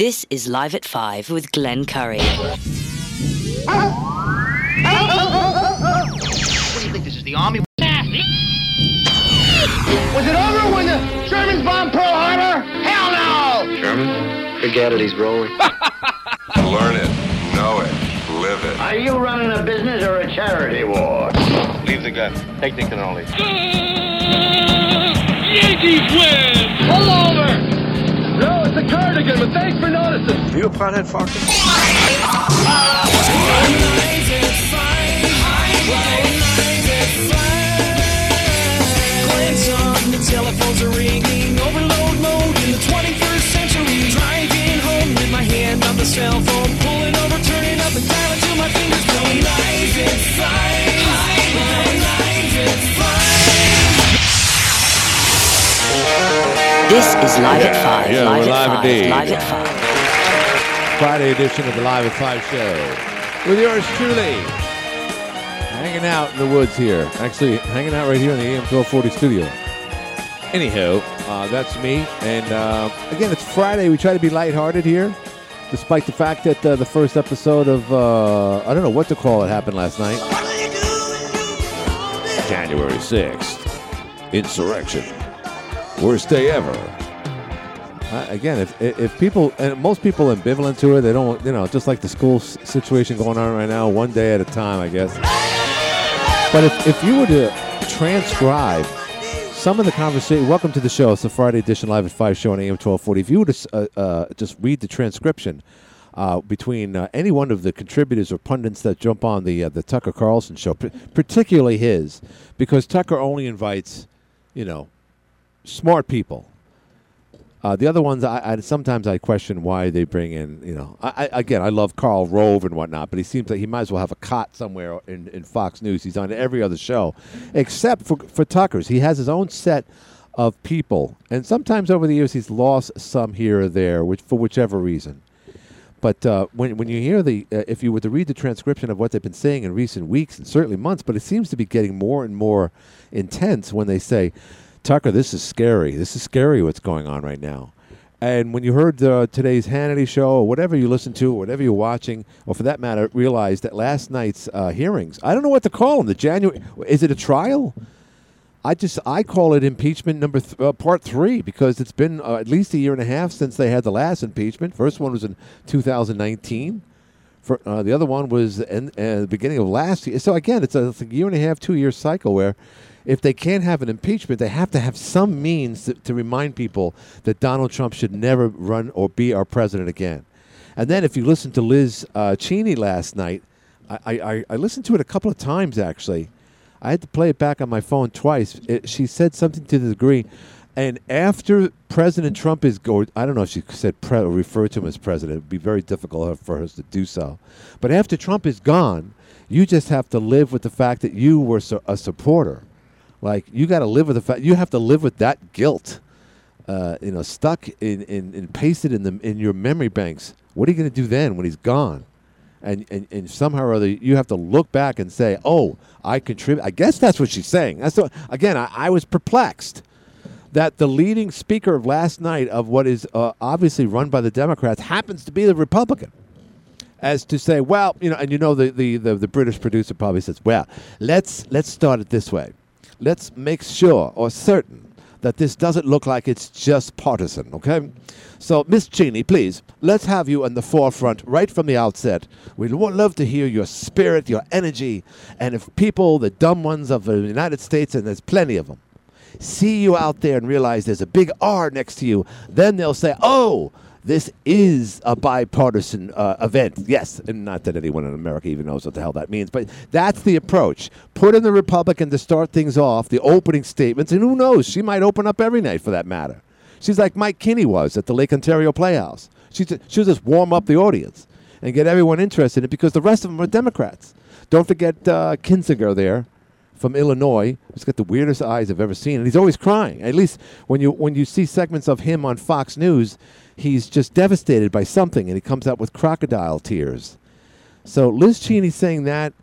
This is Live at 5 with Glenn Curry. What do you think this is the army? Was it over when the Germans bombed Pearl Harbor? Hell no! Sherman? Forget it, he's rolling. Learn it, know it, live it. Are you running a business or a charity war? Leave the gun. Take the cannoli. Yankees win! Pull over! No, it's a cardigan, but thanks for noticing. Are you a pothead, Fox? Telephones are ringing, overload mode in the 21st century. Driving home with my hand on the cell phone, pulling over, turning up and down until my fingers go live at five. This is Live at 5. Yeah, live we're at live 5. indeed. Live at 5. Friday edition of the Live at 5 show with yours truly. Hanging out in the woods here. Actually, hanging out right here in the AM 1240 studio. Anyhow, uh, that's me. And uh, again, it's Friday. We try to be lighthearted here, despite the fact that uh, the first episode of, uh, I don't know what to call it, happened last night. January 6th. Insurrection. Worst day ever. Uh, again, if if people and most people ambivalent to it, they don't, you know, just like the school situation going on right now, one day at a time, I guess. But if, if you were to transcribe some of the conversation, welcome to the show. It's the Friday edition live at five show on AM twelve forty. If you were to uh, uh, just read the transcription uh, between uh, any one of the contributors or pundits that jump on the uh, the Tucker Carlson show, p- particularly his, because Tucker only invites, you know, smart people. Uh, the other ones, I, I sometimes I question why they bring in. You know, I, I, again, I love Karl Rove and whatnot, but he seems like he might as well have a cot somewhere in, in Fox News. He's on every other show, except for for Tucker's. He has his own set of people, and sometimes over the years he's lost some here or there, which for whichever reason. But uh, when when you hear the, uh, if you were to read the transcription of what they've been saying in recent weeks and certainly months, but it seems to be getting more and more intense when they say, "Tucker, this is scary. This is scary. What's going on right now." And when you heard uh, today's Hannity show, or whatever you listen to, or whatever you're watching, or for that matter, realize that last night's uh, hearings, I don't know what to call them. The January, is it a trial? I just I call it impeachment number th- uh, part three because it's been uh, at least a year and a half since they had the last impeachment. First one was in 2019. For, uh, the other one was in the beginning of last year. So again, it's a, it's a year and a half, two year cycle where if they can't have an impeachment, they have to have some means to, to remind people that Donald Trump should never run or be our president again. And then if you listen to Liz uh, Cheney last night, I, I, I- listened to it a couple of times actually. I had to play it back on my phone twice. It, she said something to the degree, and after President Trump is go, I don't know if she said pre, or referred to him as president. It would be very difficult for her to do so. But after Trump is gone, you just have to live with the fact that you were a supporter. Like you got to live with the fact you have to live with that guilt. Uh, you know, stuck in, in, in pasted in the in your memory banks. What are you going to do then when he's gone? and, and, and somehow or other you have to look back and say, "Oh, I contribute." I guess that's what she's saying. That's what, again, I, I was perplexed that the leading speaker of last night of what is uh, obviously run by the Democrats happens to be the Republican. As to say, well, you know, and you know the, the, the, the British producer probably says, well, let's let's start it this way. Let's make sure or certain that this doesn't look like it's just partisan, okay? So, Miss Cheney, please, let's have you in the forefront right from the outset. We'd lo- love to hear your spirit, your energy, and if people, the dumb ones of the United States, and there's plenty of them, see you out there and realize there's a big R next to you, then they'll say, oh, this is a bipartisan uh, event. Yes, and not that anyone in America even knows what the hell that means, but that's the approach. Put in the Republican to start things off, the opening statements, and who knows, she might open up every night for that matter. She's like Mike Kinney was at the Lake Ontario Playhouse. She she'll just warm up the audience and get everyone interested in it because the rest of them are Democrats. Don't forget uh, Kinzinger there from Illinois. He's got the weirdest eyes I've ever seen, and he's always crying. At least when you when you see segments of him on Fox News, he's just devastated by something, and he comes out with crocodile tears. So Liz Cheney saying that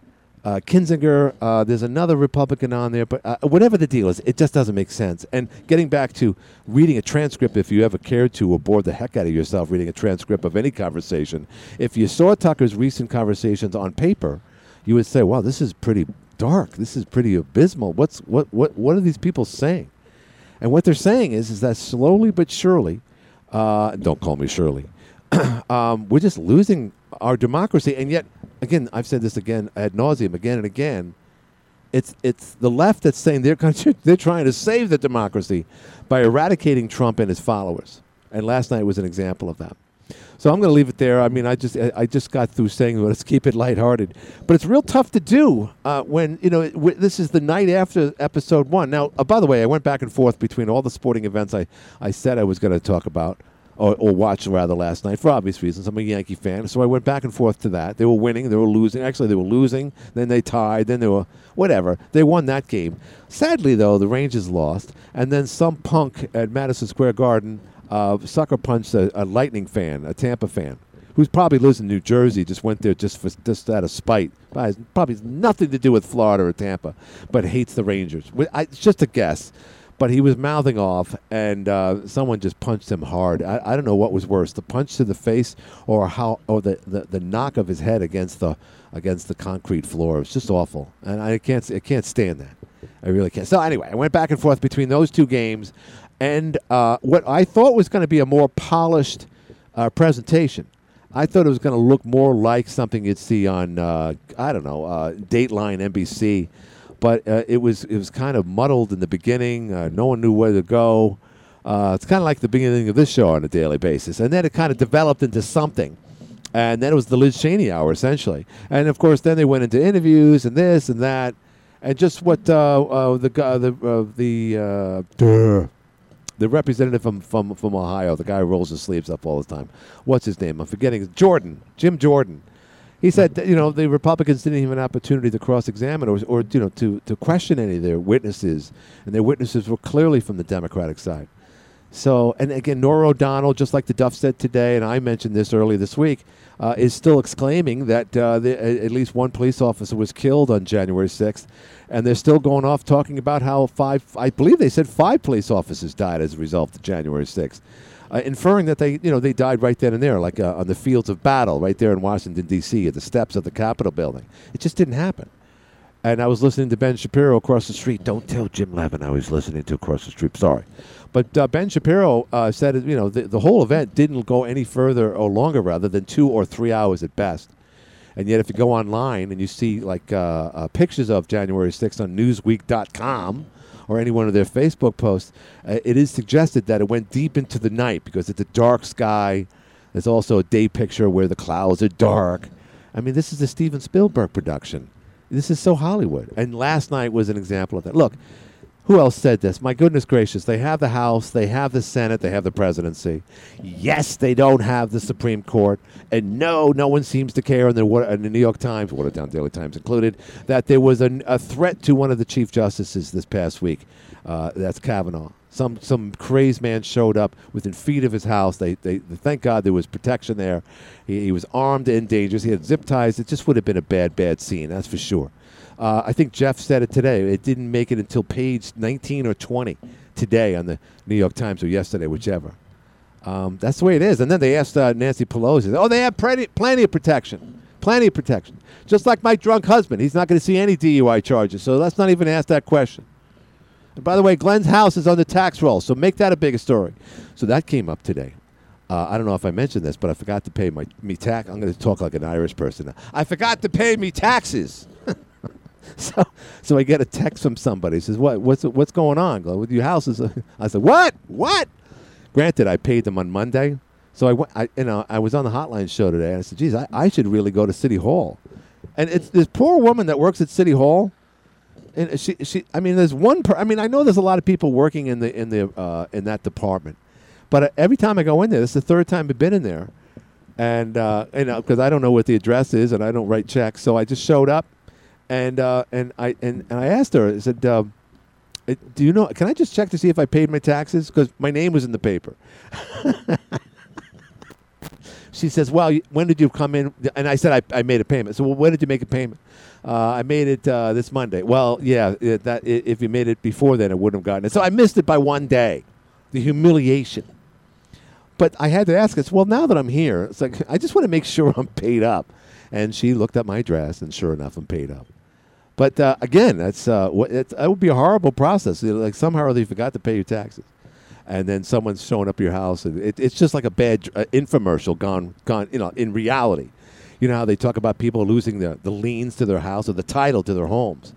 uh, Kinzinger. Uh, there's another Republican on there, but uh, whatever the deal is, it just doesn't make sense. And getting back to reading a transcript, if you ever cared to, or bored the heck out of yourself reading a transcript of any conversation, if you saw Tucker's recent conversations on paper, you would say, "Wow, this is pretty dark. This is pretty abysmal. What's what what what are these people saying?" And what they're saying is, is that slowly but surely, uh, don't call me Shirley, um, we're just losing our democracy. And yet, again, I've said this again ad nauseum, again and again. It's it's the left that's saying they're they're trying to save the democracy by eradicating Trump and his followers. And last night was an example of that. So I'm going to leave it there. I mean, I just I just got through saying let's keep it lighthearted, but it's real tough to do uh, when you know w- this is the night after episode one. Now, uh, by the way, I went back and forth between all the sporting events I I said I was going to talk about. Or, or watch rather last night for obvious reasons. I'm a Yankee fan, so I went back and forth to that. They were winning, they were losing. Actually, they were losing. Then they tied. Then they were whatever. They won that game. Sadly, though, the Rangers lost, and then some punk at Madison Square Garden uh, sucker punched a, a Lightning fan, a Tampa fan, who's probably lives in New Jersey. Just went there just for just out of spite. Probably probably has nothing to do with Florida or Tampa, but hates the Rangers. I, it's just a guess. But he was mouthing off, and uh, someone just punched him hard. I, I don't know what was worse, the punch to the face or how, or the, the, the knock of his head against the against the concrete floor. It was just awful, and I can't I can't stand that. I really can't. So anyway, I went back and forth between those two games, and uh, what I thought was going to be a more polished uh, presentation. I thought it was going to look more like something you'd see on uh, I don't know uh, Dateline NBC, but uh, it was it was kind of muddled in the beginning. Uh, no one knew where to go. It's kind of like the beginning of this show on a daily basis, and then it kind of developed into something. And then it was the Liz Cheney hour essentially, and of course then they went into interviews and this and that, and just what the the the the representative from, from from Ohio, the guy who rolls his sleeves up all the time. What's his name? I'm forgetting. Jordan, Jim Jordan. He said, that, you know, the Republicans didn't even have an opportunity to cross-examine or, or you know, to, to question any of their witnesses, and their witnesses were clearly from the Democratic side. So, and again, Norah O'Donnell, just like the Duff said today, and I mentioned this earlier this week, uh, is still exclaiming that uh, the, at least one police officer was killed on January 6th, and they're still going off talking about how five, I believe they said five police officers died as a result of January 6th, uh, inferring that they, you know, they died right then and there, like uh, on the fields of battle, right there in Washington D.C. at the steps of the Capitol building. It just didn't happen. And I was listening to Ben Shapiro across the street. Don't tell Jim Levin I was listening to across the street. Sorry. But uh, Ben Shapiro uh, said, you know, the, the whole event didn't go any further or longer, rather, than two or three hours at best. And yet, if you go online and you see like uh, uh, pictures of January 6th on Newsweek.com or any one of their Facebook posts, uh, it is suggested that it went deep into the night because it's a dark sky. There's also a day picture where the clouds are dark. I mean, this is a Steven Spielberg production. This is so Hollywood. And last night was an example of that. Look, who else said this? My goodness gracious. They have the House, they have the Senate, they have the presidency. Yes, they don't have the Supreme Court. And no, no one seems to care in the, in the New York Times, Watertown Daily Times included, that there was a, a threat to one of the Chief Justices this past week. Uh, that's Kavanaugh. Some some crazed man showed up within feet of his house. They, they thank God there was protection there. He, he was armed and dangerous. He had zip ties. It just would have been a bad bad scene. That's for sure. Uh, I think Jeff said it today. It didn't make it until page 19 or 20 today on the New York Times or yesterday, whichever. Um, that's the way it is. And then they asked uh, Nancy Pelosi, oh, they have plenty, plenty of protection. Plenty of protection. Just like my drunk husband. He's not going to see any DUI charges. So let's not even ask that question. And by the way, Glenn's house is on the tax roll. So make that a bigger story. So that came up today. Uh, I don't know if I mentioned this, but I forgot to pay my me tax. I'm going to talk like an Irish person. now. I forgot to pay me taxes. So, so I get a text from somebody. Says, "What? What's what's going on? Go with your house is." I said, "What? What?" Granted, I paid them on Monday, so I went. I you know I was on the hotline show today, and I said, "Geez, I, I should really go to City Hall." And it's this poor woman that works at City Hall, and she she. I mean, there's one. Per, I mean, I know there's a lot of people working in the in the uh, in that department, but uh, every time I go in there, this is the third time I've been in there, and uh, you know because I don't know what the address is and I don't write checks, so I just showed up and uh, and I and, and I asked her. I said, uh, "Do you know? Can I just check to see if I paid my taxes? Because my name was in the paper." She says, "Well, when did you come in?" And I said, "I, I made a payment." So, well, when did you make a payment? Uh, I made it uh, this Monday. Well, yeah, it, that i- if you made it before then, it wouldn't have gotten it. So I missed it by one day. The humiliation. But I had to ask us, well, now that I'm here, it's like I just want to make sure I'm paid up. And she looked at my address, and sure enough, I'm paid up. But uh, again, that's uh, that would be a horrible process. Like somehow or other, you forgot to pay your taxes, and then someone's showing up your house, and it, it's just like a bad uh, infomercial gone gone. You know, in reality, you know how they talk about people losing the the liens to their house or the title to their homes.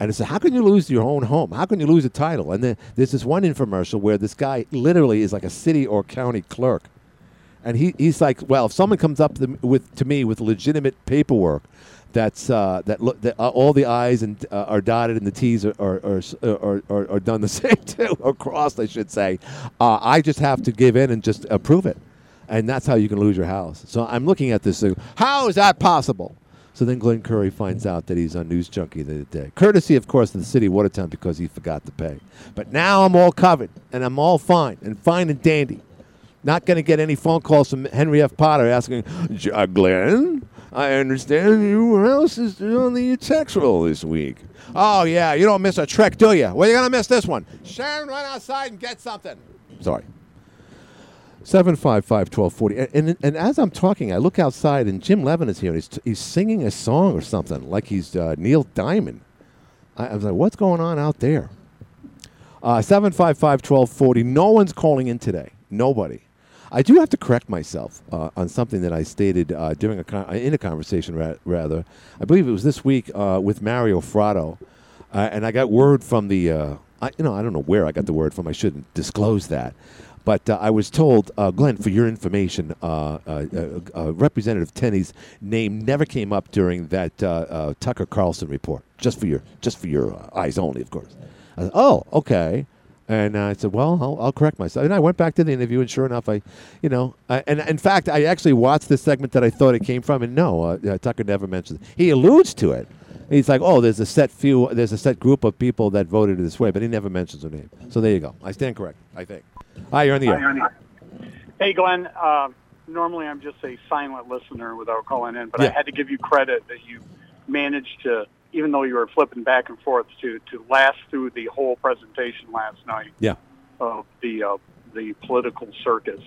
And it's how can you lose your own home? How can you lose a title? And then there's this one infomercial where this guy literally is like a city or county clerk, and he, he's like, well, if someone comes up to, with to me with legitimate paperwork, that's uh, that look that uh, all the I's and uh, are dotted and the T's are are, are, are, are, are done the same too, or crossed, I should say. Uh, I just have to give in and just approve it, and that's how you can lose your house. So I'm looking at this. thing, How is that possible? So then Glenn Curry finds out that he's on News Junkie the day. Courtesy, of course, of the city of Watertown because he forgot to pay. But now I'm all covered and I'm all fine and fine and dandy. Not going to get any phone calls from Henry F. Potter asking, "J- uh, Glenn, I understand your else is on the tax roll this week. Oh, yeah, you don't miss a trick, do you? Well, you're going to miss this one. Sharon, run outside and get something. Sorry. 755 1240. And, and, and as I'm talking, I look outside and Jim Levin is here and he's, he's singing a song or something like he's uh, Neil Diamond. I, I was like, what's going on out there? Uh, 755 1240. No one's calling in today. Nobody. I do have to correct myself uh, on something that I stated uh, during a con- in a conversation, ra- rather. I believe it was this week uh, with Mario Fratto, uh, and I got word from the. Uh, I, you know, I don't know where I got the word from. I shouldn't disclose that, but uh, I was told, Glenn, for your information, Representative Tenney's name never came up during that Tucker Carlson report. Just for your, just for your eyes only, of course. Said, oh, okay. And uh, I said, well, I'll, I'll correct myself. And I went back to the interview, and sure enough, I, you know, I, and in fact, I actually watched the segment that I thought it came from, and no, uh, uh, Tucker never mentioned it. He alludes to it. He's like, oh, there's a set few, there's a set group of people that voted this way, but he never mentions their name. So there you go. I stand correct, I think. Hi, you're on the air. Hey, Glenn. Uh, normally, I'm just a silent listener without calling in, but I had to give you credit that you managed to, even though you were flipping back and forth, to to last through the whole presentation last night Yeah. of the uh, the political circus.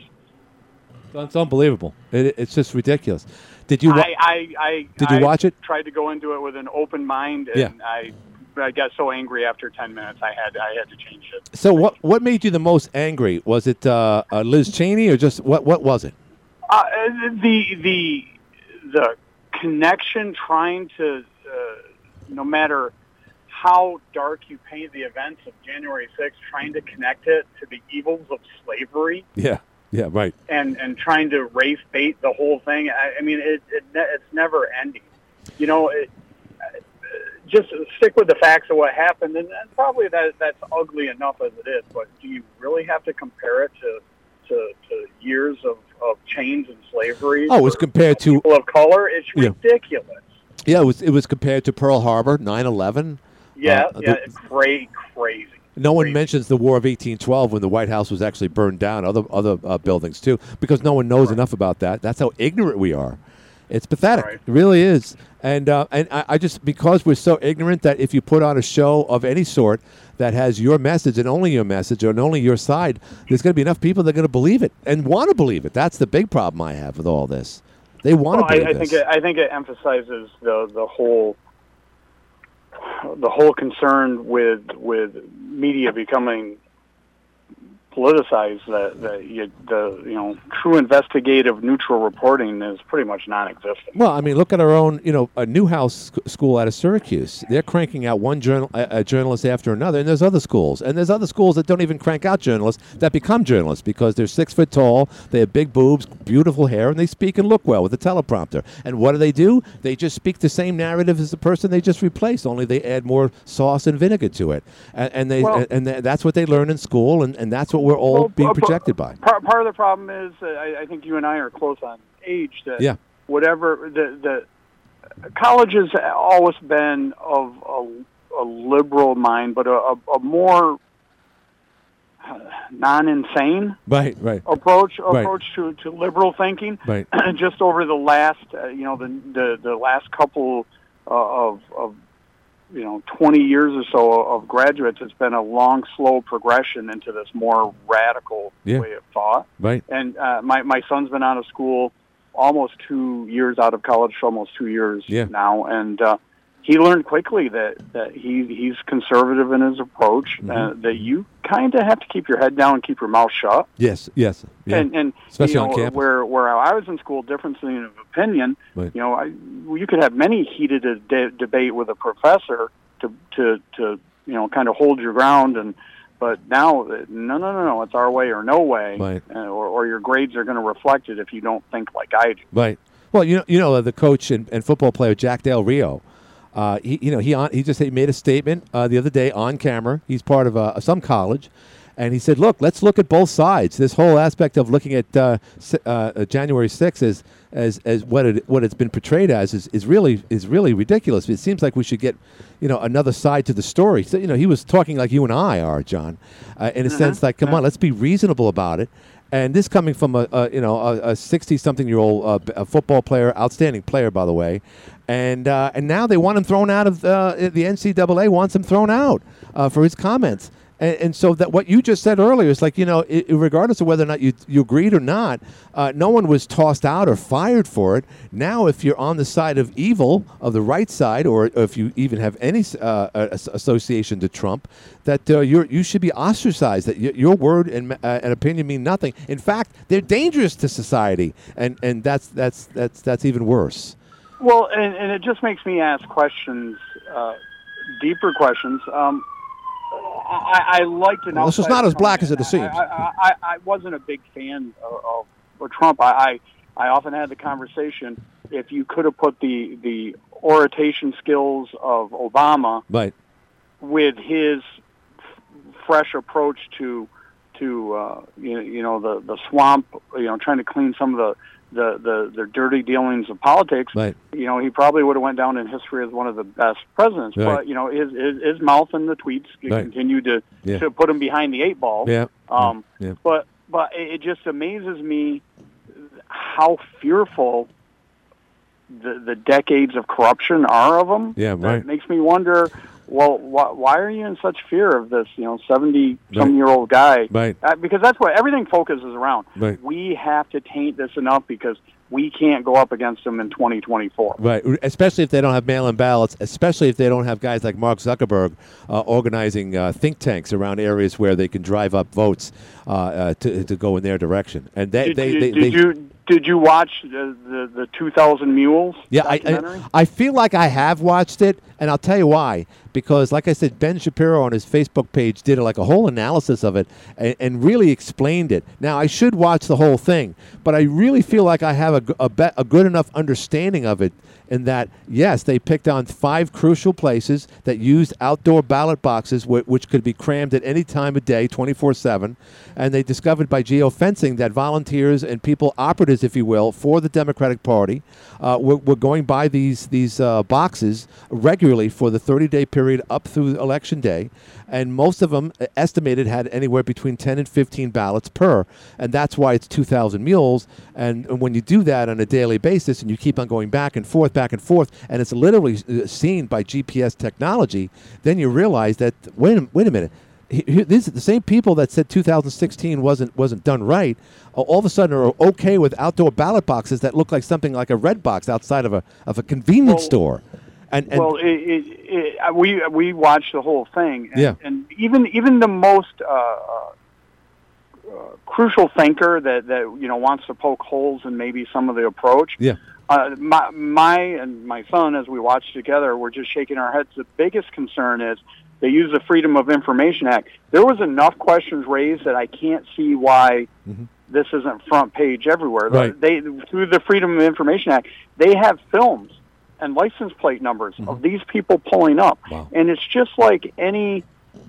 It's unbelievable. It, it's just ridiculous. Did you? Wa- I, I, I Did you I watch it? Tried to go into it with an open mind, and Yeah. I I got so angry after ten minutes, I had I had to change it. so what? What made you the most angry? Was it uh, uh, Liz Cheney or just what? What was it? Uh, the the the connection, trying to, uh, no matter how dark you paint the events of January 6th, trying to connect it to the evils of slavery Yeah. Yeah. Right. and and trying to race bait the whole thing. I, I mean, it, it it's never ending. You know, it, uh, just stick with the facts of what happened, and, and probably that that's ugly enough as it is. But do you really have to compare it to to, to years of, of chains and slavery? Oh, it was for compared to people of color. It's Yeah. ridiculous. Yeah. It was it was compared to Pearl Harbor, 9/11. Yeah, Uh, yeah, the- it's crazy. No one mentions the War of 1812 when the White House was actually burned down. Other other uh, buildings too, because no one knows enough about that. That's how ignorant we are. It's pathetic. Right. It really is. And uh, and I, I just because we're so ignorant that if you put on a show of any sort that has your message and only your message and only your side, there's going to be enough people that are going to believe it and want to believe it. That's the big problem I have with all this. They want Well, to I, believe I this. think it, I think it emphasizes the the whole the whole concern with with media becoming politicized that, that you, the you know true investigative neutral reporting is pretty much non-existent. Well, I mean, look at our own, you know, a Newhouse sc- school out of Syracuse. They're cranking out one journal, a, a journalist after another, and there's other schools, and there's other schools that don't even crank out journalists that become journalists because they're six foot tall, they have big boobs, beautiful hair, and they speak and look well with a teleprompter. And what do they do? They just speak the same narrative as the person they just replaced, only they add more sauce and vinegar to it, and, and they Well- and th- that's what they learn in school, and, and that's what we're all Well, being uh, projected by. Part, part of the problem is uh, I, I think you and I are close on age. That Yeah. whatever the the college has always been of a, a liberal mind, but a, a, a more non-insane Right, right, approach Right. approach to, to liberal thinking. right. just over the last, uh, you know, the, the the last couple uh, of of you know 20 years or so of graduates, it's been a long, slow progression into this more radical Yeah. way of thought. Right. And uh, my my son's been out of school almost two years out of college, for almost two years Yeah. now, and uh, he learned quickly that that he he's conservative in his approach. Mm-hmm. Uh, that you kind of have to keep your head down and keep your mouth shut. Yes, yes. Yeah. And, and Especially you on know, campus. where where I was in school, difference in opinion. Right. You know, I, you could have many heated a de- debate with a professor to to to you know kind of hold your ground and. But now, uh, no, no, no, no. It's our way or no way, Right. uh, or, or your grades are going to reflect it if you don't think like I do. Right. Well, you know, you know uh, the coach and, and football player Jack Del Rio. Uh, he, you know, he on, he just he made a statement uh, the other day on camera. He's part of uh, some college, and he said, "Look, let's look at both sides. This whole aspect of looking at uh, uh, uh, January 6th as as as what it what it's been portrayed as is, is really is really ridiculous. It seems like we should get, you know, another side to the story. So, you know, he was talking like you and I are, John, uh, in a sense like, come on, let's be reasonable about it. And this coming from a, a you know a sixty something year old uh, football player, outstanding player by the way, and uh, and now they want him thrown out of uh, the NCAA wants him thrown out uh, for his comments. And, and so that what you just said earlier is like you know, i regardless of whether or not you you agreed or not, uh, no one was tossed out or fired for it. Now, if you're on the side of evil, of the right side, or if you even have any uh, association to Trump, that uh, you're you should be ostracized. That y- your word and uh, and opinion mean nothing. In fact, they're dangerous to society, and and that's that's that's that's even worse. Well, and, and it just makes me ask questions, uh, deeper questions. Um, I, I like to know. Well, this is not as black as it seems. I, I, I, wasn't a big fan of, of, Trump. I, I I often had the conversation. If you could have put the the oration skills of Obama Right. with his f- fresh approach to to uh, you, you know the the swamp, you know, trying to clean some of the the the, the dirty dealings of politics. Right. You know, he probably would have went down in history as one of the best presidents. Right. But you know, his his, his mouth and the tweets Right. continue to Yeah. to put him behind the eight ball. Yeah. Um, Yeah. But but it just amazes me how fearful the the decades of corruption are of him. Yeah, That right. makes me wonder. Well, why, why are you in such fear of this? You know, seventy some Right. year old guy. Right. Uh, because that's what everything focuses around. Right. We have to taint this enough because we can't go up against him in 2024. Right, especially if they don't have mail-in ballots, especially if they don't have guys like Mark Zuckerberg uh, organizing uh, think tanks around areas where they can drive up votes uh, uh, to, to go in their direction. And they, Did, they, you, they, did they- you did you watch the the, the 2000 Mules? yeah, I. I, I feel like I have watched it, and I'll tell you why. Because, like I said, Ben Shapiro on his Facebook page did like a whole analysis of it and, and really explained it. Now, I should watch the whole thing, but I really feel like I have a, a, be- a good enough understanding of it in that, yes, they picked on five crucial places that used outdoor ballot boxes, wh- which could be crammed at any time of day, 24 7. And they discovered by geofencing that volunteers and people, operatives, if you will, for the Democratic Party uh, were, were going by these, these uh, boxes regularly for the 30 day period up through Election Day. And most of them uh, estimated had anywhere between 10 and 15 ballots per. And that's why it's 2,000 mules. And, and when you do that on a daily basis and you keep on going back and forth, back and forth, and it's literally uh, seen by GPS technology, then you realize that, wait a, wait a minute. He- he- These are the same people that said 2016 wasn't wasn't done right. All of a sudden, are okay with outdoor ballot boxes that look like something like a red box outside of a of a convenience Well- store. And, and well, it, it, it, we we watched the whole thing, and, Yeah. and even even the most uh, uh, crucial thinker that that you know wants to poke holes in maybe some of the approach. yeah, Uh, my my and my son, as we watched together, we're just shaking our heads. The biggest concern is they use the Freedom of Information Act. There was enough questions raised that I can't see why this isn't front page everywhere. Mm-hmm. Right. They through the Freedom of Information Act, they have films and license plate numbers of these people pulling up, Mm-hmm. Wow. and it's just like any.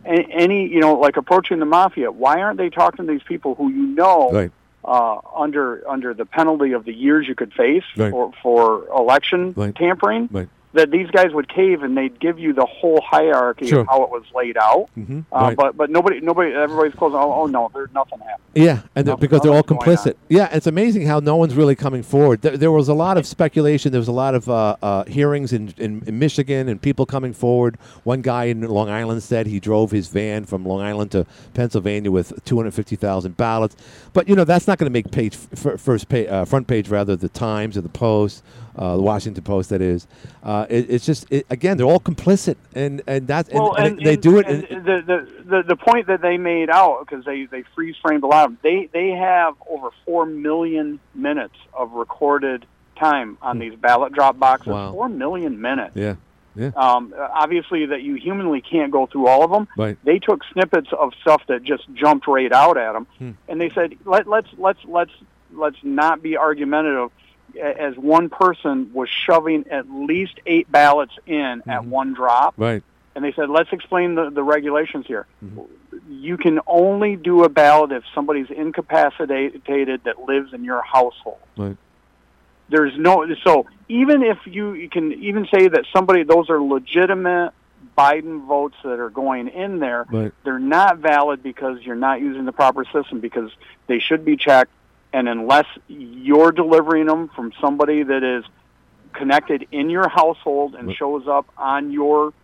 Any, you know, like approaching the mafia. Why aren't they talking to these people who you know right, uh, under under the penalty of the years you could face Right. for for election Right. tampering. That these guys would cave and they'd give you the whole hierarchy Sure. of how it was laid out. Mhm, Uh, right. But but nobody nobody everybody's closing. Oh, oh no, there's nothing happening. Yeah, and Nothing- because they're all nothing's going on. complicit. Yeah, it's amazing how no one's really coming forward. There, there was a lot of speculation. There was a lot of uh, uh, hearings in, in, in Michigan and people coming forward. One guy in Long Island said he drove his van from Long Island to Pennsylvania with 250,000 ballots. But you know that's not going to make page f- first page, uh, front page rather the Times or the Post, uh, the Washington Post. That is. Uh, it, it's just it, again they're all complicit, and and that and, Well, and and, they and- do it. the, the the the point that they made out because they they freeze framed a lot of them. They they have over four million minutes of recorded time on these ballot drop boxes. Hmm. Wow. Four million minutes. yeah, yeah, Um, obviously, that you humanly can't go through all of them. right. They took snippets of stuff that just jumped right out at them, Hmm. and they said, Let, "Let's let's let's let's not be argumentative." As one person was shoving at least eight ballots in at Mm-hmm. one drop, Right. and they said, "Let's explain the, the regulations here. Mm-hmm. You can only do a ballot if somebody's incapacitated that lives in your household. Right. There's no so even if you, you can even say that somebody those are legitimate Biden votes that are going in there, Right. they're not valid because you're not using the proper system because they should be checked. And unless you're delivering them from somebody that is connected in your household and Right. shows up on your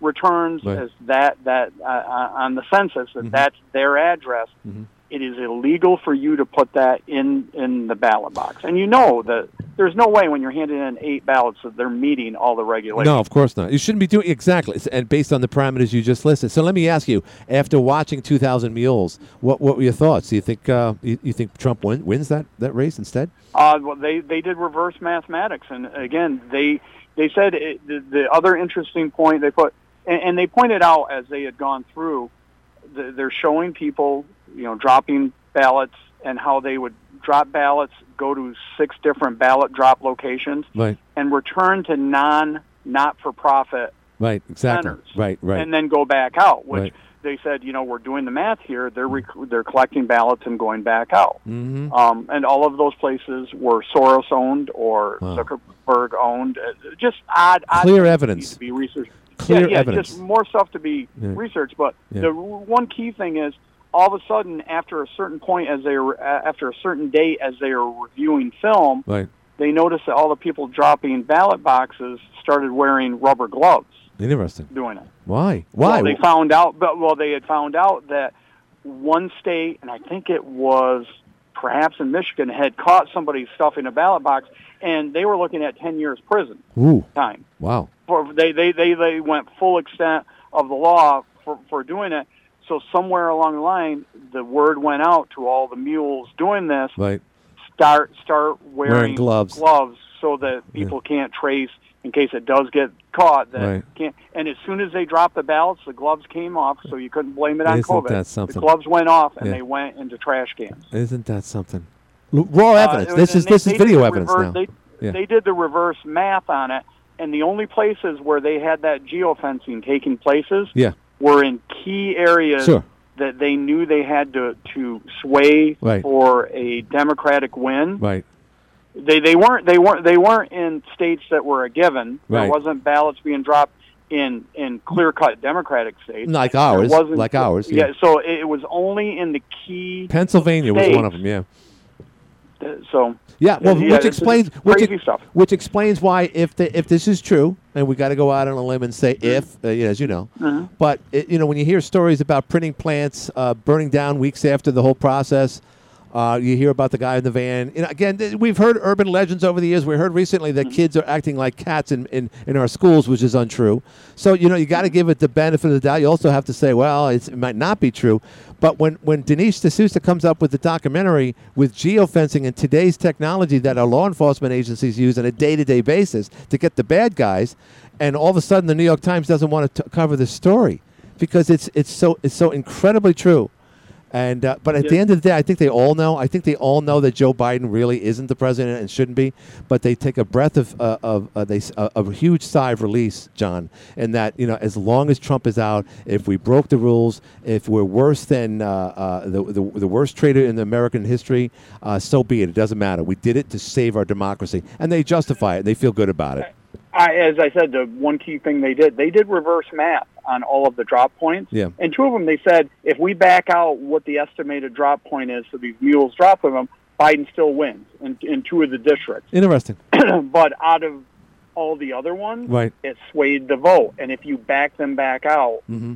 returns Right. as that that uh, uh, on the census that Mhm. that's their address, Mhm. it is illegal for you to put that in in the ballot box. And you know that there's no way when you're handing in eight ballots that they're meeting all the regulations. No, of course not. You shouldn't be doing exactly, and based on the parameters you just listed. So let me ask you: After watching 2,000 Mules, what what were your thoughts? Do you think uh, you, you think Trump win, wins that, that race instead? Uh, well, they they did reverse mathematics, and again, they they said it, the, the other interesting point they put, and, and they pointed out as they had gone through, the, they're showing people, you know, dropping ballots and how they would drop ballots, go to six different ballot drop locations, Right, and return to non not for profit right, exactly. centers, Right, right. and then go back out. Which Right. they said, you know, we're doing the math here. They're rec- they're collecting ballots and going back out. mm-hmm. Um, and all of those places were Soros owned or Wow. Zuckerberg owned. Uh, Just odd, odd Clear evidence. To be researched. Clear yeah, yeah, evidence. just more stuff to be Yeah. researched. But the r- one key thing is, all of a sudden, after a certain point, as they were uh, after a certain date, as they were reviewing film, Right. they noticed that all the people dropping ballot boxes started wearing rubber gloves Interesting. doing it. Why? Why? Well, they found out, but well, they had found out that one state, and I think it was perhaps in Michigan, had caught somebody stuffing a ballot box, and they were looking at ten years prison Ooh, time. wow. For they they they they went full extent of the law for for doing it. So somewhere along the line, the word went out to all the mules doing this. Right. Start start wearing, Wearing gloves. gloves so that people can't trace in case it does get caught. That Right. can't. And as soon as they dropped the ballots, the gloves came off, so you couldn't blame it on Isn't COVID. that something? The gloves went off, and Yeah. they went into trash cans. Isn't that something? Raw Uh, evidence. and this is they- this they is video evidence rever- now. They, Yeah. they did the reverse math on it, and the only places where they had that geofencing taking places Yeah. Were in key areas Sure. that they knew they had to to sway Right. for a Democratic win. Right. They they weren't they weren't they weren't in states that were a given. Right. There wasn't ballots being dropped in in clear cut Democratic states. Like ours. wasn't- Like ours. Yeah. Yeah. So it was only in the key. Pennsylvania was one of them. Yeah. Uh, So Yeah, well, Yeah, which explains which, ex- which explains why if the, if this is true, and we got to go out on a limb and say Mm-hmm. if, uh, you know, as you know, but it, you know when you hear stories about printing plants uh, burning down weeks after the whole process. Uh, you hear about the guy in the van. Know, again, th- we've heard urban legends over the years. We heard recently that kids are acting like cats in, in, in our schools, which is untrue. So, you know, you got to give it the benefit of the doubt. You also have to say, well, it's, it might not be true. But when, when Dinesh D'Souza comes up with the documentary with geofencing and today's technology that our law enforcement agencies use on a day to day basis to get the bad guys, and all of a sudden the New York Times doesn't want to cover the story because it's, it's, so, it's so incredibly true. And uh, but at the end of the day, I think they all know. I think they all know that Joe Biden really isn't the president and shouldn't be. But they take a breath of uh, of uh, they uh, a huge sigh of release, John, in that you know as long as Trump is out, if we broke the rules, if we're worse than uh, uh, the, the the worst traitor in American history, uh, so be it. It doesn't matter. We did it to save our democracy, and they justify it. They feel good about it. I, as I said, the one key thing they did, they did reverse math on all of the drop points. Yeah. And two of them, they said, if we back out what the estimated drop point is so these mules drop of them, Biden still wins in, in two of the districts. Interesting. but out of all the other ones, Right. it swayed the vote. And if you back them back out, mm-hmm.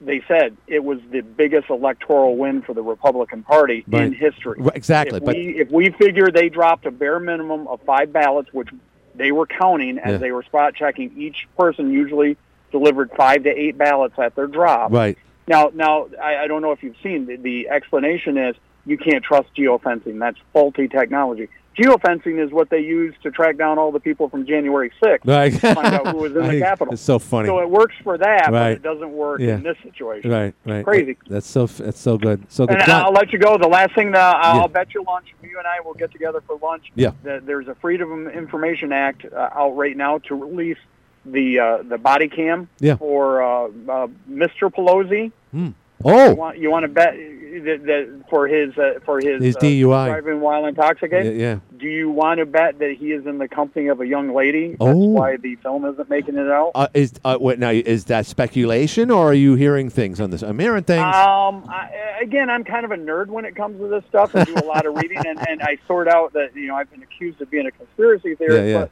they said it was the biggest electoral win for the Republican Party in history. Right, exactly, If but- we, if we figure they dropped a bare minimum of five ballots, which they were counting as Yeah. they were spot checking, each person usually delivered five to eight ballots at their drop. Right. Now, now I, I don't know if you've seen the, the explanation is you can't trust geofencing. That's faulty technology. Geofencing is what they use to track down all the people from January 6th Right. to find out who was in the Capitol. It's so funny. So it works for that, but Right. it doesn't work Yeah. in this situation. right. Right. Crazy. That's so. That's so good. So good. And John- I'll let you go. The last thing that I'll Yeah. bet you lunch. You and I will get together for lunch. Yeah. The, there's a Freedom of Information Act uh, out right now to release the uh, the body cam Yeah. for uh, uh, Mr. Pelosi. You oh. want you want to bet that, that for his uh, for his, His uh, DUI. driving while intoxicated? Yeah. yeah. Do you want to bet that he is in the company of a young lady? That's Oh. why the film isn't making it out. Uh, is uh, what now? Is that speculation, or are you hearing things on this? I'm hearing things. Um, I, again, I'm kind of a nerd when it comes to this stuff. I do a lot of reading, and, and I sort out that you know I've been accused of being a conspiracy theorist, Yeah, yeah. but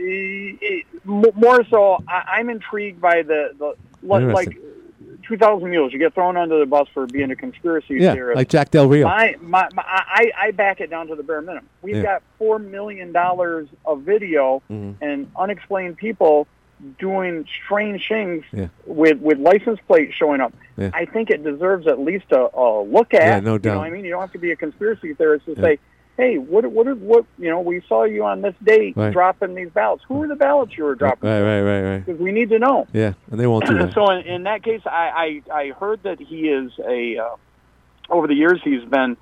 eh, more so, I, I'm intrigued by the the like Interesting. 2,000 mules. You get thrown under the bus for being a conspiracy yeah, theorist. like Jack Del Rio. My, my, my, I, I back it down to the bare minimum. We've Yeah. got four million dollars of video Mhm. and unexplained people doing strange things Yeah. with with license plates showing up. Yeah. I think it deserves at least a, a look at. Yeah, no doubt. You know what I mean? You don't have to be a conspiracy theorist to say, "Hey, what, what, what? You know, we saw you on this date Right. dropping these ballots. Who were the ballots you were dropping? Right. Right. Right. Right. Because we need to know." Yeah, and they won't do that. so in, in that case, I, I, I heard that he is a uh, over the years he's been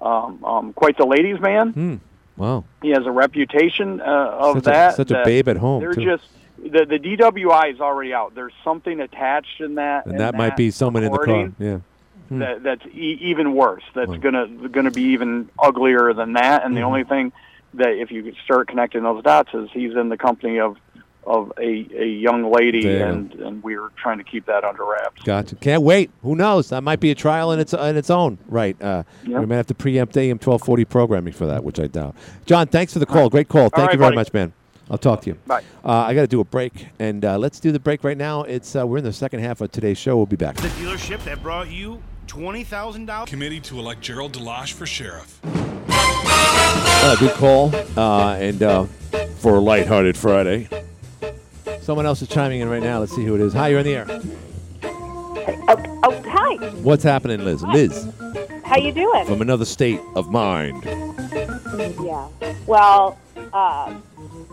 um, um, quite the ladies' man. Hmm. Wow. He has a reputation uh, of Such a- that. such a babe at home, They're too. just the the DWI is already out. There's something attached in that, And in that might be someone in the car. Yeah. Hmm. That, that's e- even worse. That's Wow. gonna gonna be even uglier than that. And the Mhm. only thing that if you start connecting those dots is he's in the company of of a, a young lady, There and and we're trying to keep that under wraps. Gotcha. Can't wait. Who knows? That might be a trial in its in its own. Right. Uh, Yeah. We may have to preempt AM twelve forty programming for that, which I doubt. John, thanks for the call. Great call. Thank right, you very buddy. much, man. I'll talk to you. Bye. Uh, I got to do a break, and uh, let's do the break right now. It's uh, we're in the second half of today's show. We'll be back. The dealership that brought you $20,000? Committee to elect Gerald DeLoche for sheriff. Uh, good call. Uh, and uh, for a lighthearted Friday, someone else is chiming in right now. Let's see who it is. Hi, you're in the air. Oh, oh, hi. What's happening, Liz? Liz How you doing? from another state of mind. Yeah. Well, uh,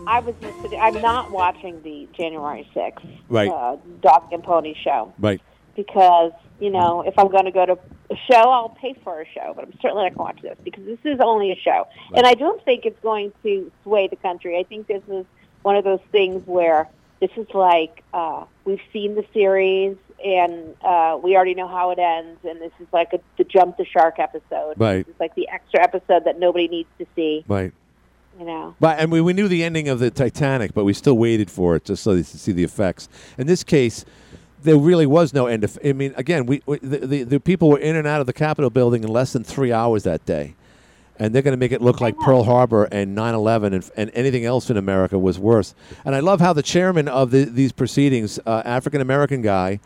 I was. I'm not watching the January 6th Right. uh, Dog and Pony show Right. because you know if I'm going to go to a show, I'll pay for a show, but I'm certainly not going to watch this because this is only a show, and I don't think it's going to sway the country. I think this is one of those things where this is like uh, we've seen the series and uh, we already know how it ends, and this is like a, the jump the shark episode. Right. It's like the extra episode that nobody needs to see. Right. You know. But and we, we knew the ending of the Titanic, but we still waited for it just so to see the effects. In this case, there really was no end. Of, I mean, again, we, we the, the the people were in and out of the Capitol building in less than three hours that day, and they're going to make it look like Pearl Harbor and 9/11 and, and anything else in America was worse. And I love how the chairman of the, these proceedings, uh, African American guy,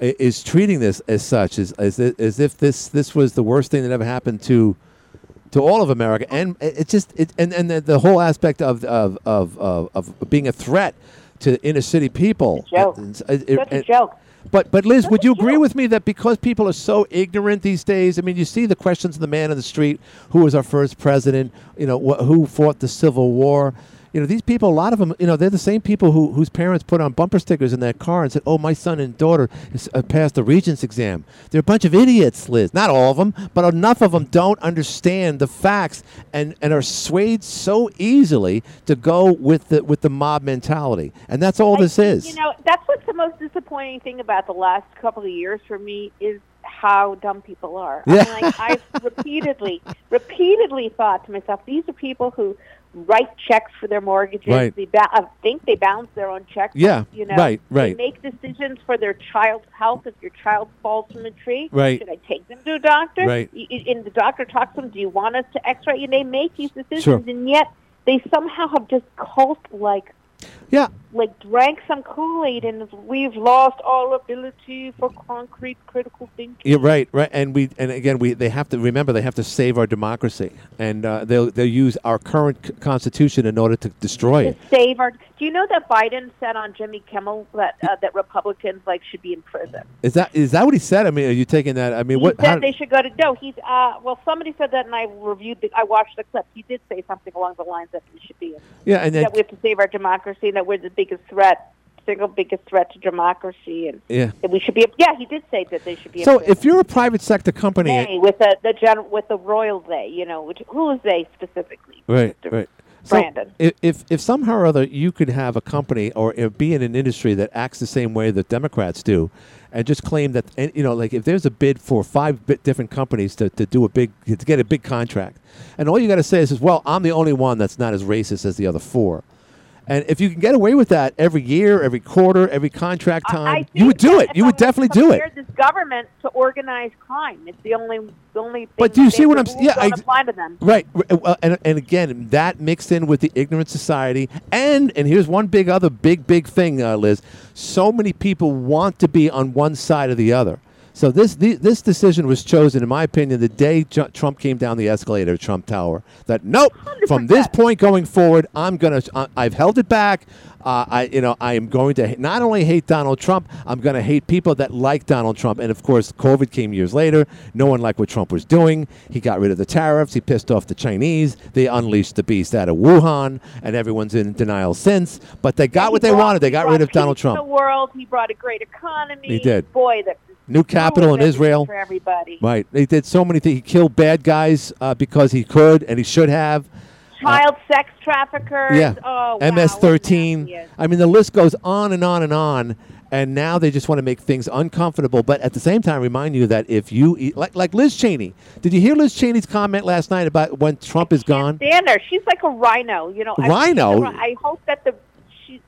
is treating this as such, as as, as if this this was the worst thing that ever happened to to all of America, and it just it and and the, the whole aspect of of, of of of being a threat to inner city people. joke. It- it- it- That's a joke. But but Liz, would you agree with me that because people are so ignorant these days? I mean, you see the questions of the man in the street, who was our first president? You know, wh- who fought the Civil War? You know, these people, a lot of them, you know, they're the same people who, whose parents put on bumper stickers in their car and said, "Oh, my son and daughter has uh, passed the Regents exam." They're a bunch of idiots, Liz. Not all of them, but enough of them don't understand the facts and, and are swayed so easily to go with the with the mob mentality, and that's all this is. You know, that's what's the most disappointing thing about the last couple of years for me is how dumb people are. Yeah. I mean, like I've repeatedly, repeatedly thought to myself, these are people who write checks for their mortgages. Right. They ba- I think they balance their own checks. Yeah, You know, right, They right. make decisions for their child's health. If your child falls from a tree, Right. should I take them to a doctor? Right. And the doctor talks to them. Do you want us to X-ray you? They make these decisions, Sure. and yet they somehow have just cult like Yeah. like drank some Kool-Aid and we've lost all ability for concrete critical thinking. You're right, right, and we and again we they have to remember they have to save our democracy, and uh, they'll they'll use our current c- constitution in order to destroy it. Save our. Do you know that Biden said on Jimmy Kimmel that uh, that Republicans like should be in prison? Is that is that what he said? I mean, are you taking that? I mean, He what? said How, they should go to no. He's uh well, somebody said that, and I reviewed the. I watched the clip. He did say something along the lines that we should be in. yeah, and then that we have to save our democracy, and that we're the biggest threat, single biggest threat to democracy, and yeah. that we should be. Yeah, he did say that they should be. So if you're a private sector company, they with the the gen, with the royal they, you know, which, who is they specifically? Right, right. So Brandon. if, if if somehow or other you could have a company or uh, be in an industry that acts the same way that Democrats do, and just claim that you know, like if there's a bid for five different companies to, to do a big to get a big contract, and all you got to say is, well, I'm the only one that's not as racist as the other four. And if you can get away with that every year, every quarter, every contract I- I time, you would do it. You would definitely do it. This government to organized crime. It's the only the only. Thing But do you see what I'm yeah, Don't apply to them. Right, uh, and, and again, that mixed in with the ignorant society, and and here's one big other big big thing, uh, Liz. So many people want to be on one side or the other. So this the, this decision was chosen, in my opinion, the day Trump came down the escalator at Trump Tower. That nope, from this point going forward, I'm gonna uh, I've held it back. Uh, I you know I am going to not only hate Donald Trump, I'm going to hate people that like Donald Trump. And of course, COVID came years later. No one liked what Trump was doing. He got rid of the tariffs. He pissed off the Chinese. They unleashed the beast out of Wuhan, and everyone's in denial since. But they got what they brought- wanted. They got rid of Donald to The Trump. world. He brought a great economy. He did. Boy, the New capital in Israel. for everybody. Right. They did so many things. He killed bad guys uh, because he could and he should have. Child sex traffickers. Yeah. Oh, wow, MS-13. I mean, the list goes on and on and on. And now they just want to make things uncomfortable, but at the same time, remind you that if you eat, like like Liz Cheney, did you hear Liz Cheney's comment last night about when Trump is gone? Stand there. She's like a rhino. You know. Rhino? ri- I hope that the.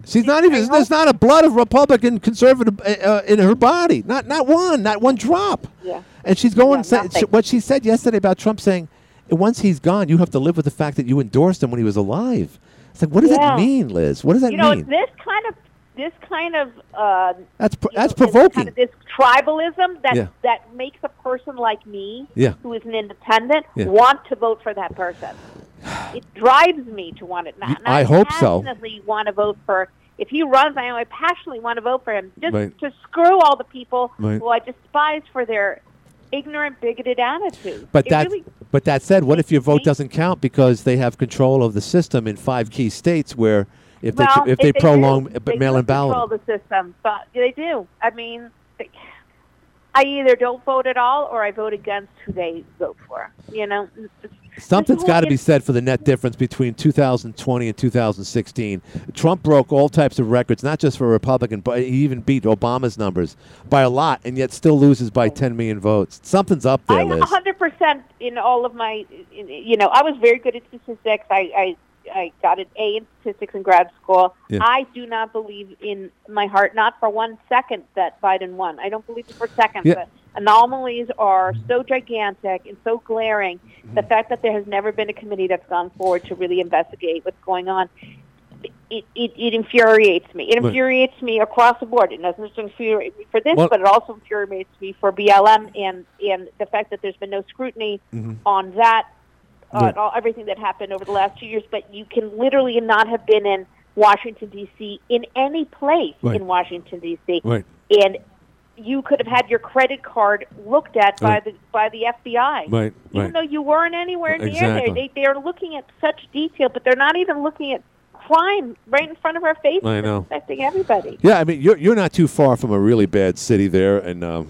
She, She's not even. There's not a blood of Republican conservative uh, uh, in her body. Not not one. Not one drop. Yeah. And she's going. Yeah, what she said yesterday about Trump saying, once he's gone, you have to live with the fact that you endorsed him when he was alive. It's like, what does Yeah. that mean, Liz? What does that you know, mean? this kind of this kind of uh, That's pr- you know, that's this provoking. Kind of this tribalism that Yeah. that makes a person like me, Yeah. who is an independent, Yeah. want to vote for that person. It drives me to want it. Not, I hope so. passionately want to vote for. If he runs, I know I passionately want to vote for him. Just Right. to screw all the people Right. who I despise for their ignorant, bigoted attitude. But It that, really, but that said, what if your vote doesn't count because they have control of the system in five key states where if they well, if they do, prolong they mail-in control ballot, the system, but they do. I mean, they, I either don't vote at all or I vote against who they vote for. You know, something's got to be said for the net difference between 2020 and 2016. Trump broke all types of records, not just for a Republican, but he even beat Obama's numbers by a lot, and yet still loses by 10 million votes. Something's up there, I Liz. 100% in all of my, you know, I was very good at statistics. I, I, I got an A in statistics in grad school. Yeah. I do not believe in my heart, not for one second, that Biden won. I don't believe it for a second. Yeah. The anomalies are so gigantic and so glaring. The Mm-hmm. fact that there has never been a committee that's gone forward to really investigate what's going on. It, it, it infuriates me. It infuriates me across the board. It doesn't just infuriate me for this, Well- but it also infuriates me for BLM and and the fact that there's been no scrutiny Mhm. on that, on Right. all, everything that happened over the last two years. But you can literally not have been in Washington D.C. in any place Right. in Washington D.C. Right. and you could have had your credit card looked at by Right. the by the FBI. Right, Even right. though you weren't anywhere near Exactly. there, they they are looking at such detail, but they're not even looking at crime right in front of our faces. I know. affecting everybody. Yeah, I mean, you're you're not too far from a really bad city there, and um,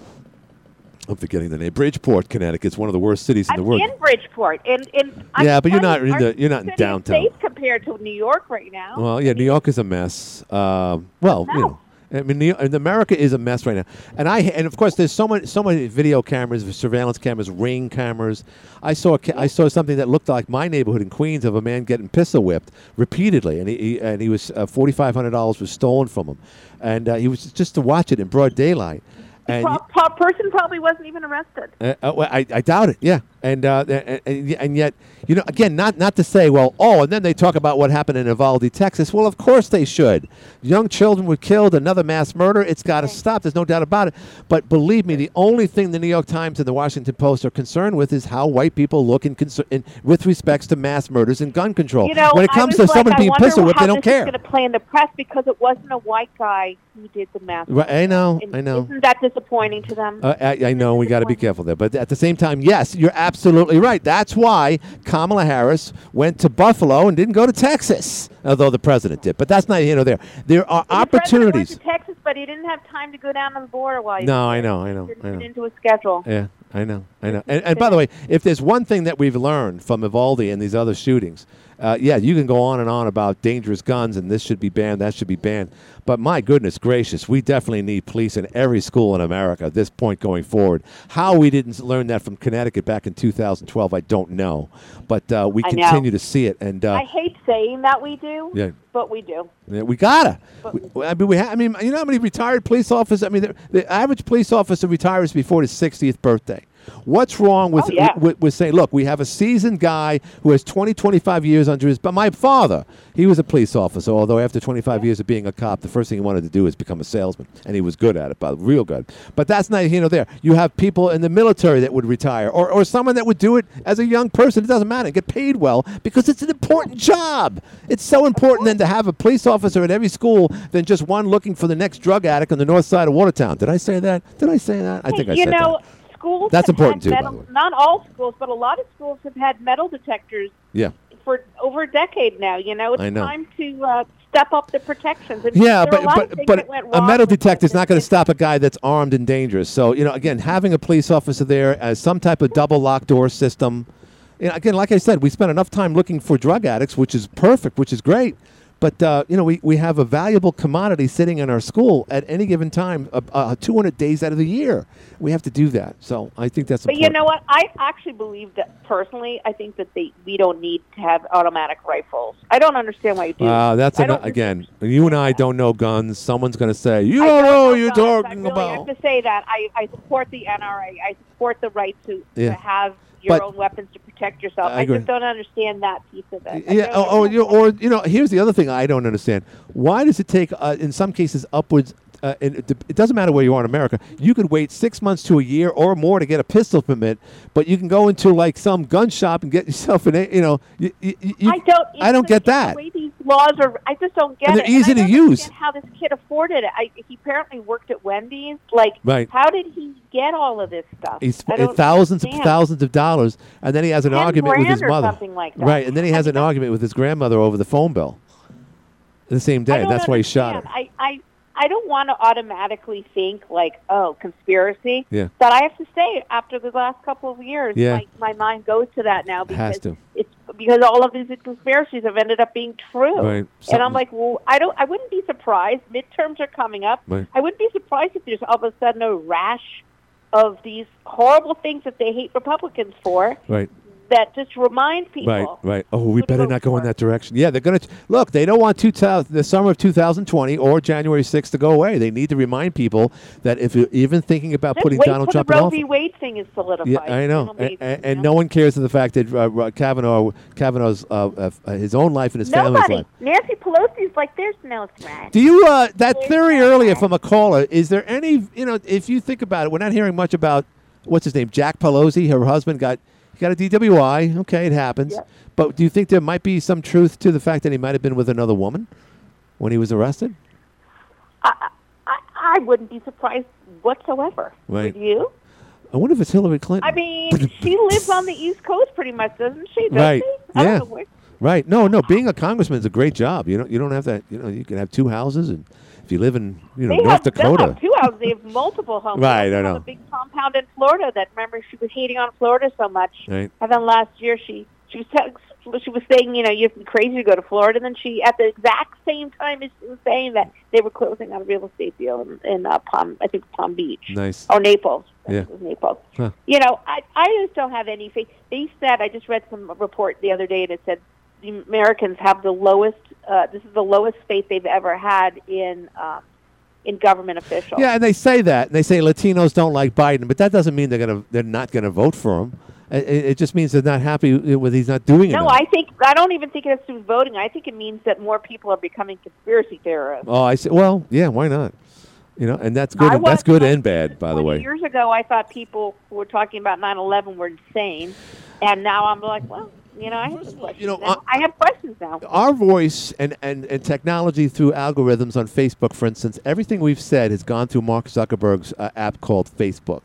I'm forgetting the name. Bridgeport, Connecticut's one of the worst cities in I'm the world. in Bridgeport, and and I'm Yeah, but you're not in the- you're not in our city is downtown. safe compared to New York right now. Well, yeah, New York is a mess. Um, well, you know, I mean, New- and America is a mess right now, and I and of course there's so many so many video cameras, surveillance cameras, ring cameras. I saw a ca- I saw something that looked like my neighborhood in Queens of a man getting pistol whipped repeatedly, and he, he and he was uh, forty five hundred dollars was stolen from him, and uh, he was just to watch it in broad daylight. And Pro- person probably wasn't even arrested. uh, uh, well, I, I doubt it. Yeah, and, uh, and and yet, you know, again, not not to say, well, oh, and then they talk about what happened in Uvalde, Texas. Well, of course they should. Young children were killed. Another mass murder. It's got to stop. There's no doubt about it. But believe me, the only thing the New York Times and the Washington Post are concerned with is how white people look in, concer- in with respects to mass murders and gun control. You know, when it I comes to like, someone I being pistol whipped, they don't this care. Going to play in the press because it wasn't a white guy who did the mass. Right, I know, I know. Isn't that disappointing to them? Uh, I, I know we got to be careful there, but at the same time, yes, you're absolutely right. That's why Kamala Harris went to Buffalo and didn't go to Texas, although the president did. But that's not here nor there. There are The president went opportunities. to Texas, but he didn't have time to go down to the border while he No, was I know, I know, Didn't I know. into a schedule. Yeah, I know, I know. And, and by the way, if there's one thing that we've learned from Uvalde and these other shootings, uh, yeah, you can go on and on about dangerous guns and this should be banned, that should be banned. But my goodness gracious, we definitely need police in every school in America at this point going forward. How we didn't learn that from Connecticut back in 2012, I don't know. But uh, we I know. continue to see it. And uh, I hate saying that we do, Yeah. but we do. yeah, we gotta. We, I mean, we. Ha- I mean, you know how many retired police officers? I mean, the, the average police officer retires before his 60th birthday. What's wrong with, Oh, yeah. with, with saying, look, we have a seasoned guy who has 20, 25 years under his. But my father, he was a police officer. Although after 25 years of being a cop, the first thing he wanted to do was become a salesman, and he was good at it, but real good. But that's not here nor there. You have people in the military that would retire, or, or someone that would do it as a young person. It doesn't matter. Get paid well because it's an important job. It's so important then to have a police officer at every school than just one looking for the next drug addict on the north side of Watertown. Did I say that? Did I say that? I think I you said know, that. Schools. That's important too, metal-. Not all schools, but a lot of schools have had metal detectors Yeah. for over a decade now. You know, it's know. time to uh, step up the protections. And Yeah, but a but but a metal detector is not going to stop a guy that's armed and dangerous. So you know, again, having a police officer there as some type of double lock door system. You know, again, like I said, we spent enough time looking for drug addicts, which is perfect, which is great. But uh, you know, we, we have a valuable commodity sitting in our school at any given time, uh, uh, 200 days out of the year. We have to do that. So I think that's. But you know what? I actually believe that personally. I think that they we don't need to have automatic rifles. I don't understand why you do. Uh, that's an, again. You and I don't know guns. Someone's going to say you I don't know what you're guns. I talking really about. have to say that I, I support the NRA. I support the right to, Yeah. to have your But- own weapons to protect yourself. I I, just don't understand that piece of it. Yeah, really or, or, don't. you or you know, here's the other thing I don't understand. Why does it take, uh, in some cases, upwards? Uh, and it, it doesn't matter where you are in America. You could wait six months to a year or more to get a pistol permit, but you can go into like some gun shop and get yourself an, a- you know, you, you, you, I don't. I don't get that. The way these laws are, I just don't get And it. they're easy I to use. understand How this kid afforded it? I, he apparently worked at Wendy's. Like, Right. how did he get all of this stuff? He's I don't thousands understand. of thousands of dollars, and then he has an argument with his mother. something like that. Right, and then he has an argument with his grandmother over the phone bill. The same day. That's why he shot understand. her. I, I, I don't want to automatically think like, oh, conspiracy. Yeah. But I have to say, after the last couple of years, Yeah. my, my mind goes to that now because it's because all of these conspiracies have ended up being true. Right. And I'm like, well, I don't. I wouldn't be surprised. Midterms are coming up. Right. I wouldn't be surprised if there's all of a sudden a rash of these horrible things that they hate Republicans for Right. That just remind people. Right, right. Oh, we better not go in that direction. Yeah, they're going to look. They don't want two thou- the summer of 2020 or January 6th to go away. They need to remind people that if you're even thinking about Just putting Donald Trump the in Roe office, v. Wade thing is solidified. yeah, I know, Then maybe, and, and, know? no one cares of the fact that uh, Kavanaugh, Kavanaugh's uh, uh, uh, his own life and his family's Nobody. life. Nancy Pelosi's like, there's no threat. Do you uh, that theory earlier from a caller? Is there any you know if you think about it, we're not hearing much about what's his name, Jack Pelosi. Her husband got got a DWI. Okay, it happens. But do you think there might be some truth to the fact that he might have been with another woman when he was arrested? I, I wouldn't be surprised whatsoever. Right. Would you? I wonder if it's Hillary Clinton. I mean, she lives on the East Coast pretty much, doesn't she? Doesn't right. she? Yeah. don't know where- Right. No, no. Being a congressman is a great job. You don't. You don't have that. You know. You can have two houses, and if you live in you know they North have, Dakota, They have two houses. They have multiple homes. Right, I know. A big compound in Florida. That remember she was hating on Florida so much. Right. And then last year she she was te- she was saying, you know, you're crazy to go to Florida. And then she, at the exact same time as she was saying that, they were closing on a real estate deal in, in uh, Palm, I think Palm Beach. Nice. Or Naples. I Yeah. think It was Naples. Huh. You know, I, I just don't have any faith. They said, I just read some report the other day, and it said the Americans have the lowest, uh, this is the lowest faith they've ever had in, um, in government officials. Yeah, and they say that, they say Latinos don't like Biden, but that doesn't mean they're gonna they're not gonna vote for him. It, it just means they're not happy with he's not doing it. No, enough. I think I don't even think it has to do with voting. I think it means that more people are becoming conspiracy theorists. oh, I see. Well, yeah, why not? You know, and that's good. And that's good and bad, by the way. Years ago, I thought people who were talking about 9/11 were insane, and now I'm like, well, you know, I have some questions. you know, now. I have questions now. Our voice and, and, and technology through algorithms on Facebook, for instance, everything we've said has gone through Mark Zuckerberg's uh, app called Facebook.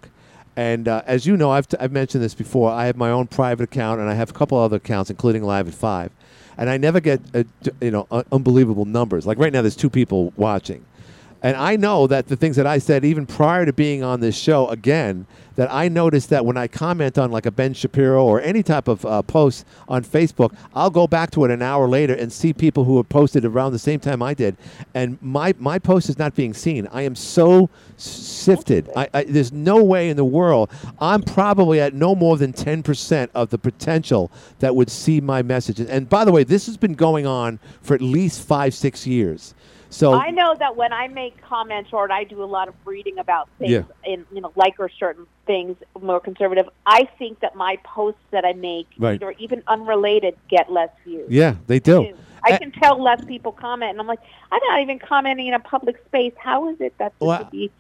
And uh, as you know, I've, t- I've mentioned this before. I have my own private account, and I have a couple other accounts, including Live at Five. And I never get, uh, you know, un- unbelievable numbers. Like right now, there's two people watching. And I know that the things that I said, even prior to being on this show again, that I noticed that when I comment on like a Ben Shapiro or any type of uh, post on Facebook, I'll go back to it an hour later and see people who have posted around the same time I did. And my, my post is not being seen. I am so sifted. I, I, there's no way in the world. I'm probably at no more than 10% of the potential that would see my messages. And by the way, this has been going on for at least five, six years. So I know that when I make comments or I do a lot of reading about things Yeah. in you know like or certain things more conservative, I think that my posts that I make, Right. or even unrelated, get less views. Yeah, they do. I can tell less people comment, and I'm like, I'm not even commenting in a public space. How is it that this Well, would be?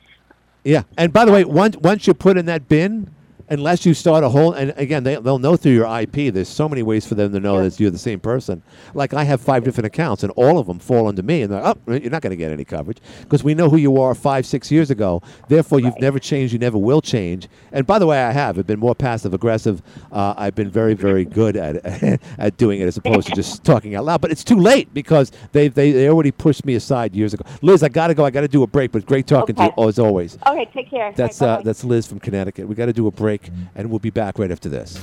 Yeah, and by the way, once once you put in that bin, unless you start a whole, and again, they, they'll know through your IP. There's so many ways for them to know that you're the same person. Like I have five different accounts, and all of them fall under me, and they're oh, you're not going to get any coverage because we know who you are five, six years ago. Therefore, you've never changed. You never will change. And by the way, I have. I've been more passive aggressive. Uh, I've been very, very good at at doing it as opposed to just talking out loud. But it's too late because they they, they already pushed me aside years ago. Liz, I got to go. I got to do a break. But great talking to you Okay. as always. Okay, take care. That's Bye, uh, that's Liz from Connecticut. We got to do a break, and we'll be back right after this.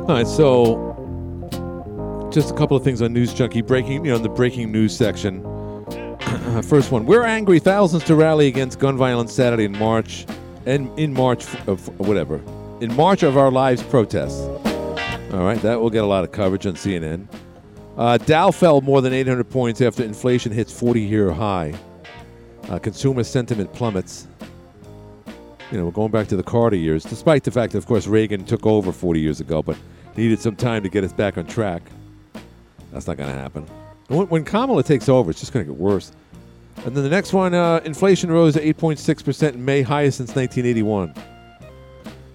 All right, so just a couple of things on News Junkie breaking, you know, in the breaking news section. First one: We're angry. Thousands to rally against gun violence Saturday in March, and in March of whatever, in March of our lives protests. All right, that will get a lot of coverage on CNN. Uh, Dow fell more than 800 points after inflation hits 40-year high. Uh, consumer sentiment plummets you know, we're going back to the Carter years, despite the fact that, of course, Reagan took over 40 years ago, but needed some time to get us back on track. That's not going to happen. When, when Kamala takes over, it's just going to get worse. And then the next one, uh, inflation rose to 8.6% in May, highest since 1981.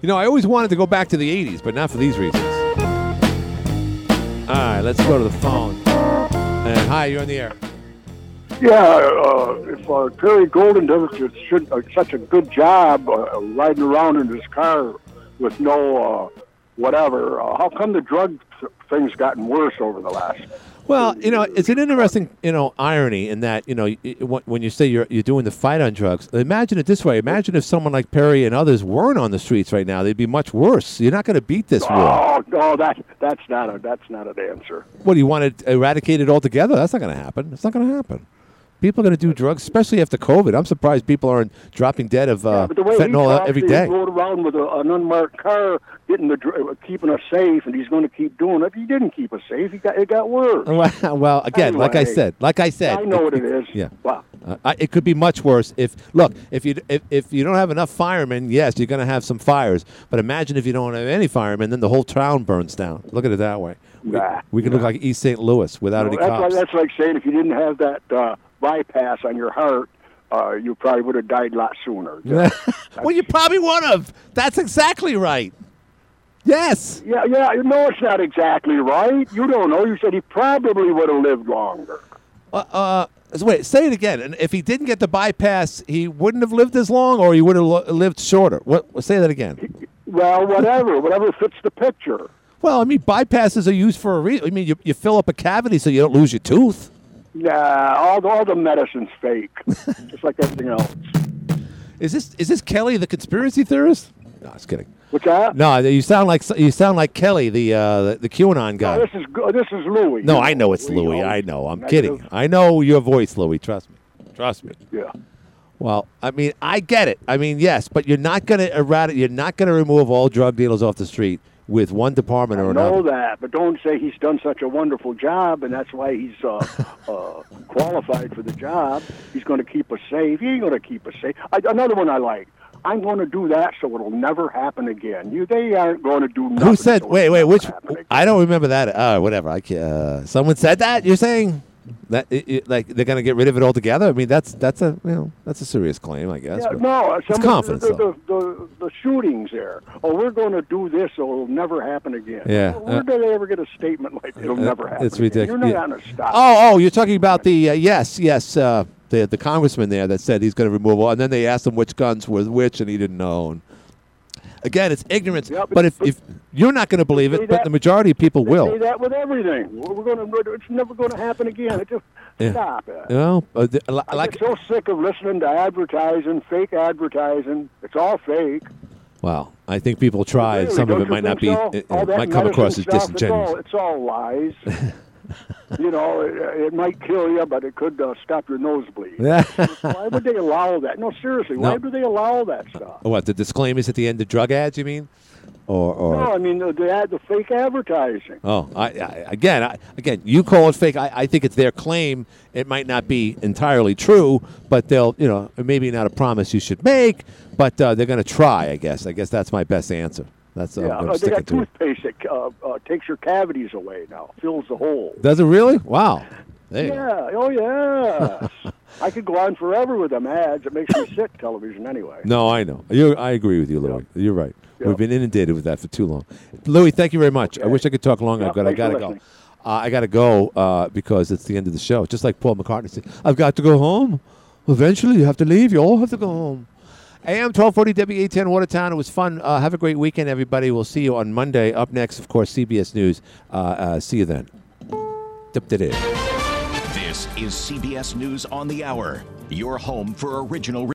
You know, I always wanted to go back to the 80s, but not for these reasons. All right, let's go to the phone. And hi, you're on the air. Yeah, uh, if uh, Terry Golden does such, should, uh, such a good job uh, riding around in his car with no uh, whatever, uh, how come the drug thing's gotten worse over the last? Well, you know, it's an interesting, you know, irony in that, you know, when you say you're you're doing the fight on drugs, imagine it this way: imagine if someone like Perry and others weren't on the streets right now; they'd be much worse. You're not going to beat this war. Oh no, that that's not a that's not an answer. What do you want to eradicate it altogether? That's not going to happen. It's not going to happen. People are going to do drugs, especially after COVID. I'm surprised people aren't dropping dead of uh, But the way fentanyl he talks, he rode around with a, an unmarked car, getting the uh, keeping us safe, and he's going to keep doing it. He didn't keep us safe. He got it got worse. Well, again, like I said, like I said, I know what it is. Yeah. Wow. Uh, I- it could be much worse if look if you if, if you don't have enough firemen yes you're going to have some fires but imagine if you don't have any firemen then the whole town burns down look at it that way we, Nah, we can look like East St. Louis without No, any that's, cops like, that's like saying if you didn't have that uh, bypass on your heart, uh, you probably would have died a lot sooner. well you probably would have that's exactly right yes Yeah, yeah. No, it's not exactly right. You don't know. You said he probably would have lived longer. uh, uh wait say it again and if he didn't get the bypass he wouldn't have lived as long or he would have lived shorter what say that again Well, whatever, whatever fits the picture. well I mean bypasses are used for a reason I mean you, you fill up a cavity so you don't lose your tooth Nah, all the, all the medicine's fake, just like everything else. Is this is this Kelly the conspiracy theorist? No, I was kidding. What's that? No, you sound like you sound like Kelly, the uh, the, the QAnon guy. No, this is this is Louis. No, I know it's Louis. I know. I'm Negative. kidding. I know your voice, Louis. Trust me. Trust me. Yeah. Well, I mean, I get it. I mean, yes, but you're not going to eradicate. You're not going to remove all drug dealers off the street with one department or another. I know that, but don't say he's done such a wonderful job, and that's why he's uh, uh, qualified for the job. He's going to keep us safe. He ain't going to keep us safe. I, another one I like. I'm going to do that so it'll never happen again. You, they aren't going to do nothing. Who said? so Wait, wait. Which? I don't remember that. Uh, whatever. I can't, uh, someone said that. You're saying that it, it- like they're going to get rid of it altogether? I mean, that's that's a you know that's a serious claim, I guess. Yeah, no, it's some confidence. the, the, the, the shootings there. Oh, we're going to do this so it'll never happen again. Yeah, Well, Where uh, do they ever get a statement like it'll Uh, never happen? It's again? ridiculous. You're not going to stop. Oh, oh, you're talking about the uh, yes, yes, uh, the the congressman there that said he's going to remove all, and then they asked him which guns were which, and he didn't know. And again, it's ignorance. Yeah, but, but- if, if you're not going to believe it, but the majority of people will. say that with everything. We're going to. It's never going to happen again. It just Yeah. stop it. You know, uh, the- I like get so sick of listening to advertising, fake advertising. It's all fake. Well, I think people try, and Really, some of it might not think be. so? It, it might come across as disingenuous. It's all, it's all lies. you know, it, it might kill you, but it could uh, stop your nosebleed. Why would they allow that? No, seriously, why do they allow that stuff? What the disclaimers at the end of drug ads? You mean? Or, or No, I mean the, the ad, the fake advertising. Oh, I, I again, I, again, you call it fake. I, I think it's their claim. It might not be entirely true, but they'll, you know, maybe not a promise you should make, but uh, they're going to try. I guess. I guess that's my best answer. That's yeah, I'm they got it. toothpaste that uh, uh, takes your cavities away now, fills the hole. Does it really? Wow. There. Yeah, oh yeah. I could go on forever with them ads. It makes me sick. Television anyway. No, I know. You, I agree with you, Louis. You're right. Yeah. We've been inundated with that for too long. Louis, thank you very much. I wish I could talk longer, Yeah, but I thanks for got to go. Uh, I got to go uh, because it's the end of the show. Just like Paul McCartney said, I've got to go home. Eventually, you have to leave. You all have to go home. AM 1240 WATN Watertown. It was fun. Uh, have a great weekend, everybody. We'll see you on Monday. Up next, of course, CBS News. Uh, uh, see you then. This is CBS News on the Hour, your home for original